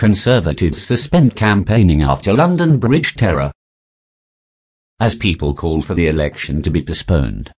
Conservatives suspend campaigning after London Bridge terror. As people call for the election to be postponed,